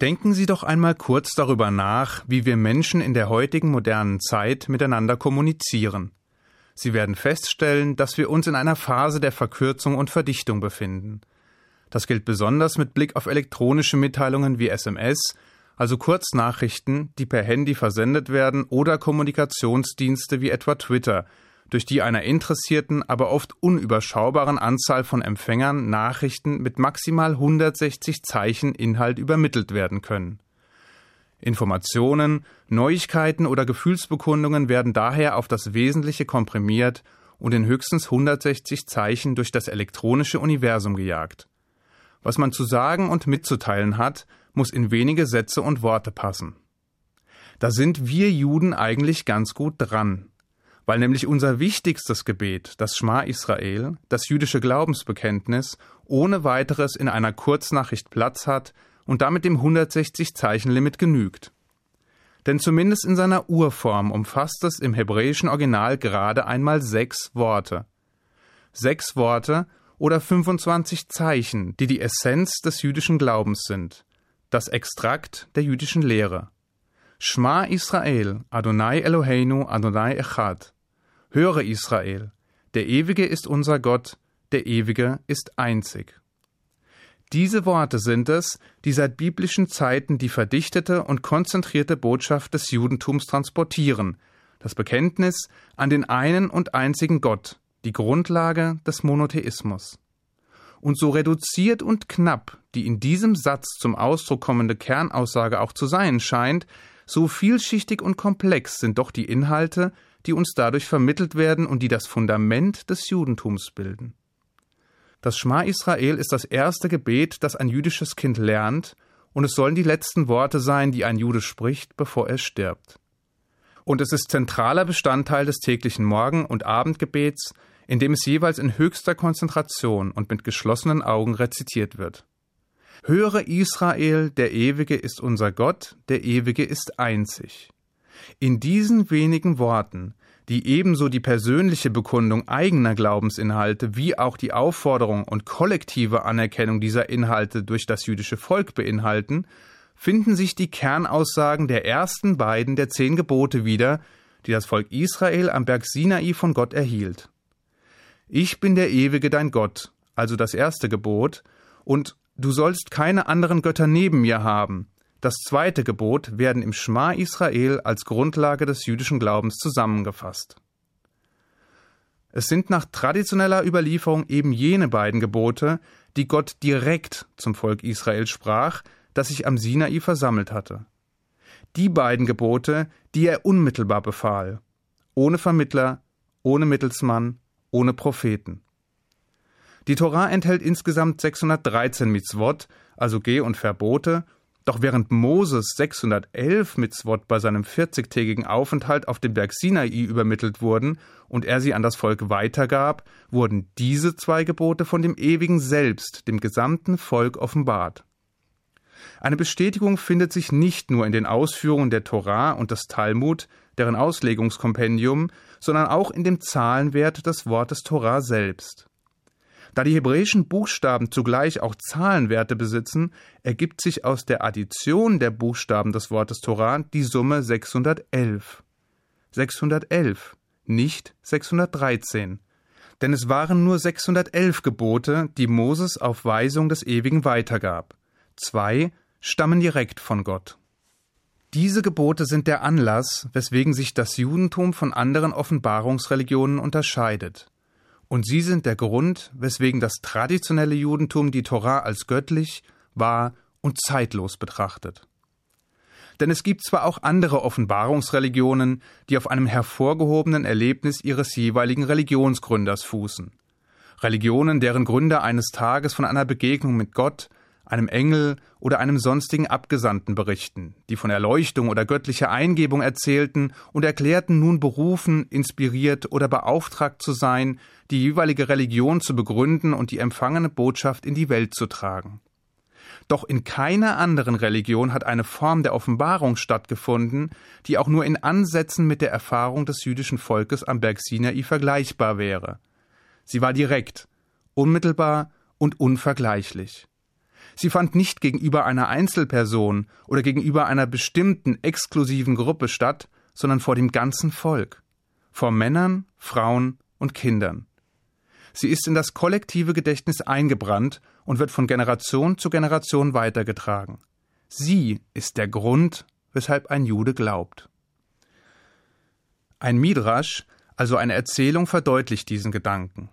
Denken Sie doch einmal kurz darüber nach, wie wir Menschen in der heutigen modernen Zeit miteinander kommunizieren. Sie werden feststellen, dass wir uns in einer Phase der Verkürzung und Verdichtung befinden. Das gilt besonders mit Blick auf elektronische Mitteilungen wie SMS, also Kurznachrichten, die per Handy versendet werden, oder Kommunikationsdienste wie etwa Twitter, durch die einer interessierten, aber oft unüberschaubaren Anzahl von Empfängern Nachrichten mit maximal 160 Zeichen Inhalt übermittelt werden können. Informationen, Neuigkeiten oder Gefühlsbekundungen werden daher auf das Wesentliche komprimiert und in höchstens 160 Zeichen durch das elektronische Universum gejagt. Was man zu sagen und mitzuteilen hat, muss in wenige Sätze und Worte passen. Da sind wir Juden eigentlich ganz gut dran weil nämlich unser wichtigstes Gebet, das Schma Israel, das jüdische Glaubensbekenntnis, ohne weiteres in einer Kurznachricht Platz hat und damit dem 160-Zeichen-Limit genügt. Denn zumindest in seiner Urform umfasst es im hebräischen Original gerade einmal sechs Worte. Sechs Worte oder 25 Zeichen, die die Essenz des jüdischen Glaubens sind, das Extrakt der jüdischen Lehre. Schma Israel, Adonai Eloheinu, Adonai Echad. Höre Israel, der Ewige ist unser Gott, der Ewige ist einzig. Diese Worte sind es, die seit biblischen Zeiten die verdichtete und konzentrierte Botschaft des Judentums transportieren, das Bekenntnis an den einen und einzigen Gott, die Grundlage des Monotheismus. Und so reduziert und knapp die in diesem Satz zum Ausdruck kommende Kernaussage auch zu sein scheint, so vielschichtig und komplex sind doch die Inhalte, die uns dadurch vermittelt werden und die das Fundament des Judentums bilden. Das Schma Israel ist das erste Gebet, das ein jüdisches Kind lernt, und es sollen die letzten Worte sein, die ein Jude spricht, bevor er stirbt. Und es ist zentraler Bestandteil des täglichen Morgen- und Abendgebets, in dem es jeweils in höchster Konzentration und mit geschlossenen Augen rezitiert wird. Höre Israel, der Ewige ist unser Gott, der Ewige ist einzig. In diesen wenigen Worten, die ebenso die persönliche Bekundung eigener Glaubensinhalte wie auch die Aufforderung und kollektive Anerkennung dieser Inhalte durch das jüdische Volk beinhalten, finden sich die Kernaussagen der ersten beiden der zehn Gebote wieder, die das Volk Israel am Berg Sinai von Gott erhielt. Ich bin der ewige dein Gott, also das erste Gebot, und du sollst keine anderen Götter neben mir haben, das zweite Gebot werden im Schma Israel als Grundlage des jüdischen Glaubens zusammengefasst. Es sind nach traditioneller Überlieferung eben jene beiden Gebote, die Gott direkt zum Volk Israel sprach, das sich am Sinai versammelt hatte. Die beiden Gebote, die er unmittelbar befahl, ohne Vermittler, ohne Mittelsmann, ohne Propheten. Die Torah enthält insgesamt 613 Mitzvot, also Geh- und Verbote, doch während Moses 611 Mitzvot bei seinem 40-tägigen Aufenthalt auf dem Berg Sinai übermittelt wurden und er sie an das Volk weitergab, wurden diese zwei Gebote von dem Ewigen selbst dem gesamten Volk offenbart. Eine Bestätigung findet sich nicht nur in den Ausführungen der Torah und des Talmud, deren Auslegungskompendium, sondern auch in dem Zahlenwert des Wortes Torah selbst. Da die hebräischen Buchstaben zugleich auch Zahlenwerte besitzen, ergibt sich aus der Addition der Buchstaben des Wortes Torah die Summe 611. 611, nicht 613. Denn es waren nur 611 Gebote, die Moses auf Weisung des Ewigen weitergab. Zwei stammen direkt von Gott. Diese Gebote sind der Anlass, weswegen sich das Judentum von anderen Offenbarungsreligionen unterscheidet und sie sind der Grund, weswegen das traditionelle Judentum die Torah als göttlich, wahr und zeitlos betrachtet. Denn es gibt zwar auch andere Offenbarungsreligionen, die auf einem hervorgehobenen Erlebnis ihres jeweiligen Religionsgründers fußen. Religionen, deren Gründer eines Tages von einer Begegnung mit Gott, einem Engel oder einem sonstigen Abgesandten berichten, die von Erleuchtung oder göttlicher Eingebung erzählten und erklärten nun berufen, inspiriert oder beauftragt zu sein, die jeweilige Religion zu begründen und die empfangene Botschaft in die Welt zu tragen. Doch in keiner anderen Religion hat eine Form der Offenbarung stattgefunden, die auch nur in Ansätzen mit der Erfahrung des jüdischen Volkes am Berg Sinai vergleichbar wäre. Sie war direkt, unmittelbar und unvergleichlich. Sie fand nicht gegenüber einer Einzelperson oder gegenüber einer bestimmten exklusiven Gruppe statt, sondern vor dem ganzen Volk, vor Männern, Frauen und Kindern. Sie ist in das kollektive Gedächtnis eingebrannt und wird von Generation zu Generation weitergetragen. Sie ist der Grund, weshalb ein Jude glaubt. Ein Midrasch, also eine Erzählung, verdeutlicht diesen Gedanken.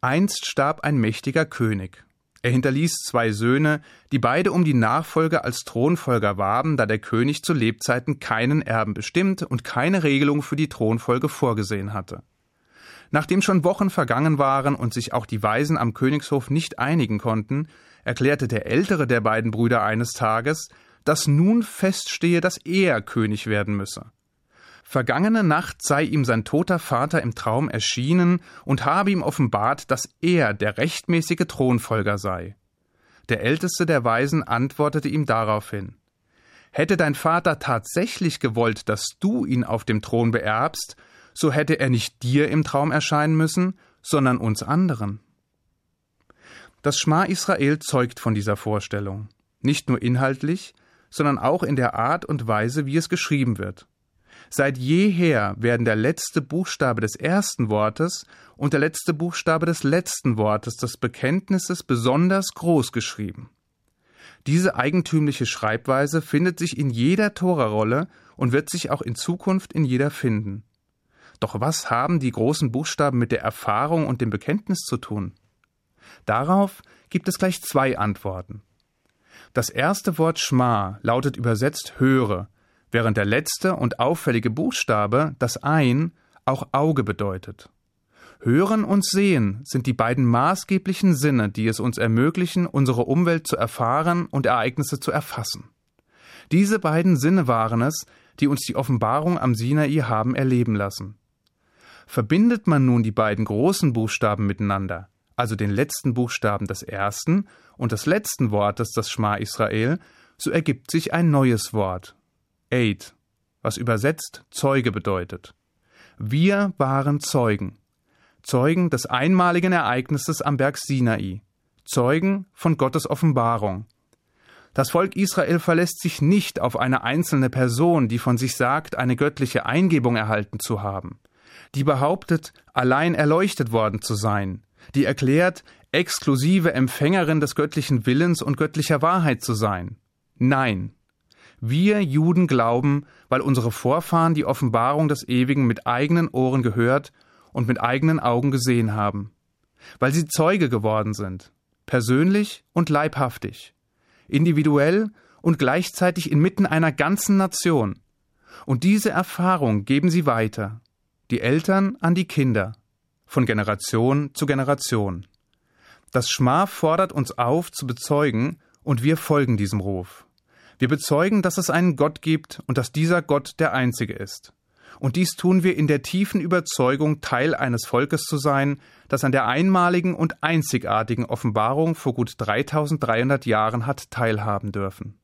Einst starb ein mächtiger König. Er hinterließ zwei Söhne, die beide um die Nachfolge als Thronfolger warben, da der König zu Lebzeiten keinen Erben bestimmt und keine Regelung für die Thronfolge vorgesehen hatte. Nachdem schon Wochen vergangen waren und sich auch die Weisen am Königshof nicht einigen konnten, erklärte der ältere der beiden Brüder eines Tages, dass nun feststehe, dass er König werden müsse. Vergangene Nacht sei ihm sein toter Vater im Traum erschienen und habe ihm offenbart, dass er der rechtmäßige Thronfolger sei. Der älteste der Weisen antwortete ihm daraufhin Hätte dein Vater tatsächlich gewollt, dass du ihn auf dem Thron beerbst, so hätte er nicht dir im Traum erscheinen müssen, sondern uns anderen. Das Schma Israel zeugt von dieser Vorstellung, nicht nur inhaltlich, sondern auch in der Art und Weise, wie es geschrieben wird. Seit jeher werden der letzte Buchstabe des ersten Wortes und der letzte Buchstabe des letzten Wortes des Bekenntnisses besonders groß geschrieben. Diese eigentümliche Schreibweise findet sich in jeder Torarolle und wird sich auch in Zukunft in jeder finden. Doch was haben die großen Buchstaben mit der Erfahrung und dem Bekenntnis zu tun? Darauf gibt es gleich zwei Antworten. Das erste Wort Schma lautet übersetzt höre während der letzte und auffällige Buchstabe, das Ein, auch Auge bedeutet. Hören und Sehen sind die beiden maßgeblichen Sinne, die es uns ermöglichen, unsere Umwelt zu erfahren und Ereignisse zu erfassen. Diese beiden Sinne waren es, die uns die Offenbarung am Sinai haben erleben lassen. Verbindet man nun die beiden großen Buchstaben miteinander, also den letzten Buchstaben des ersten und des letzten Wortes des Schma Israel, so ergibt sich ein neues Wort, Aid, was übersetzt Zeuge bedeutet. Wir waren Zeugen. Zeugen des einmaligen Ereignisses am Berg Sinai. Zeugen von Gottes Offenbarung. Das Volk Israel verlässt sich nicht auf eine einzelne Person, die von sich sagt, eine göttliche Eingebung erhalten zu haben, die behauptet, allein erleuchtet worden zu sein, die erklärt, exklusive Empfängerin des göttlichen Willens und göttlicher Wahrheit zu sein. Nein, wir Juden glauben, weil unsere Vorfahren die Offenbarung des Ewigen mit eigenen Ohren gehört und mit eigenen Augen gesehen haben. Weil sie Zeuge geworden sind, persönlich und leibhaftig, individuell und gleichzeitig inmitten einer ganzen Nation. Und diese Erfahrung geben sie weiter, die Eltern an die Kinder, von Generation zu Generation. Das Schma fordert uns auf, zu bezeugen, und wir folgen diesem Ruf. Wir bezeugen, dass es einen Gott gibt und dass dieser Gott der einzige ist. Und dies tun wir in der tiefen Überzeugung, Teil eines Volkes zu sein, das an der einmaligen und einzigartigen Offenbarung vor gut 3300 Jahren hat teilhaben dürfen.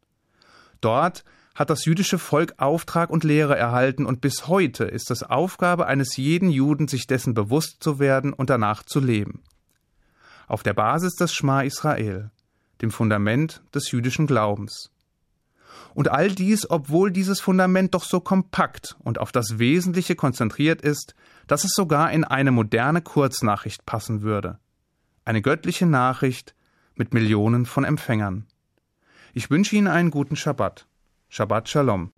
Dort hat das jüdische Volk Auftrag und Lehre erhalten und bis heute ist es Aufgabe eines jeden Juden, sich dessen bewusst zu werden und danach zu leben. Auf der Basis des Schma Israel, dem Fundament des jüdischen Glaubens. Und all dies, obwohl dieses Fundament doch so kompakt und auf das Wesentliche konzentriert ist, dass es sogar in eine moderne Kurznachricht passen würde. Eine göttliche Nachricht mit Millionen von Empfängern. Ich wünsche Ihnen einen guten Schabbat. Shabbat Shalom.